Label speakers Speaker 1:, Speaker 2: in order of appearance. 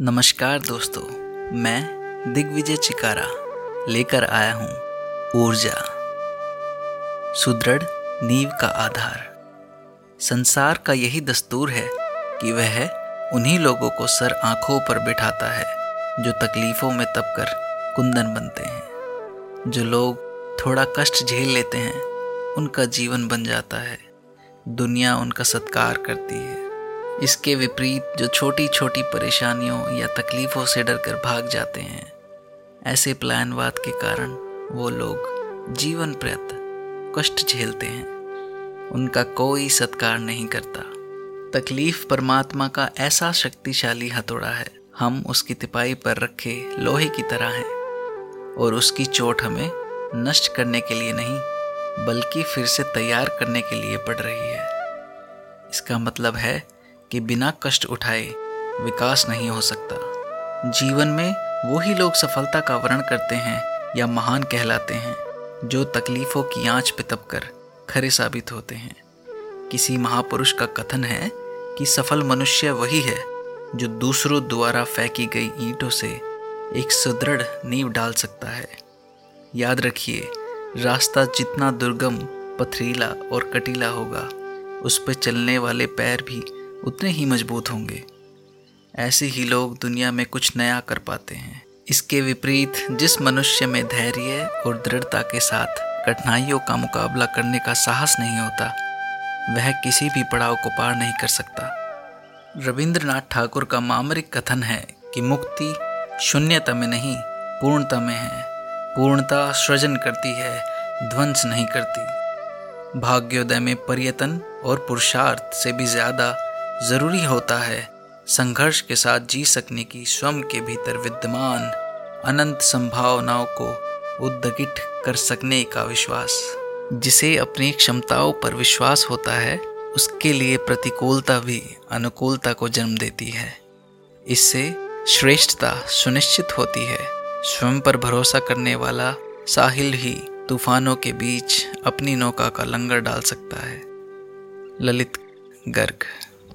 Speaker 1: नमस्कार दोस्तों, मैं दिग्विजय चिकारा लेकर आया हूँ ऊर्जा, सुदृढ़ नींव का आधार। संसार का यही दस्तूर है कि वह उन्हीं लोगों को सर आँखों पर बिठाता है जो तकलीफ़ों में तप कर कुंदन बनते हैं। जो लोग थोड़ा कष्ट झेल लेते हैं, उनका जीवन बन जाता है। दुनिया उनका सत्कार करती है। इसके विपरीत जो छोटी छोटी परेशानियों या तकलीफ़ों से डरकर भाग जाते हैं, ऐसे प्लानवाद के कारण वो लोग जीवन प्रयत कष्ट झेलते हैं। उनका कोई सत्कार नहीं करता। तकलीफ़ परमात्मा का ऐसा शक्तिशाली हथौड़ा है, हम उसकी तिपाही पर रखे लोहे की तरह हैं और उसकी चोट हमें नष्ट करने के लिए नहीं, बल्कि फिर से तैयार करने के लिए पड़ रही है। इसका मतलब है कि बिना कष्ट उठाए विकास नहीं हो सकता। जीवन में वही लोग सफलता का वर्ण करते हैं या महान कहलाते हैं, जो तकलीफ़ों की आँच पे तप कर खरे साबित होते हैं। किसी महापुरुष का कथन है कि सफल मनुष्य वही है, जो दूसरों द्वारा फेंकी गई ईंटों से एक सुदृढ़ नींव डाल सकता है। याद रखिए, रास्ता जितना दुर्गम, पथरीला और कटीला होगा, उस पर चलने वाले पैर भी उतने ही मज़बूत होंगे। ऐसे ही लोग दुनिया में कुछ नया कर पाते हैं। इसके विपरीत, जिस मनुष्य में धैर्य और दृढ़ता के साथ कठिनाइयों का मुकाबला करने का साहस नहीं होता, वह किसी भी पड़ाव को पार नहीं कर सकता। रविंद्रनाथ ठाकुर का मामरिक कथन है कि मुक्ति शून्यता में नहीं, पूर्णता में है। पूर्णता सृजन करती है, ध्वंस नहीं करती। भाग्योदय में पर्यटन और पुरुषार्थ से भी ज़्यादा ज़रूरी होता है संघर्ष के साथ जी सकने की स्वयं के भीतर विद्यमान अनंत संभावनाओं को उद्दगित कर सकने का विश्वास। जिसे अपनी क्षमताओं पर विश्वास होता है, उसके लिए प्रतिकूलता भी अनुकूलता को जन्म देती है। इससे श्रेष्ठता सुनिश्चित होती है। स्वयं पर भरोसा करने वाला साहिल ही तूफानों के बीच अपनी नौका का लंगर डाल सकता है। ललित गर्ग।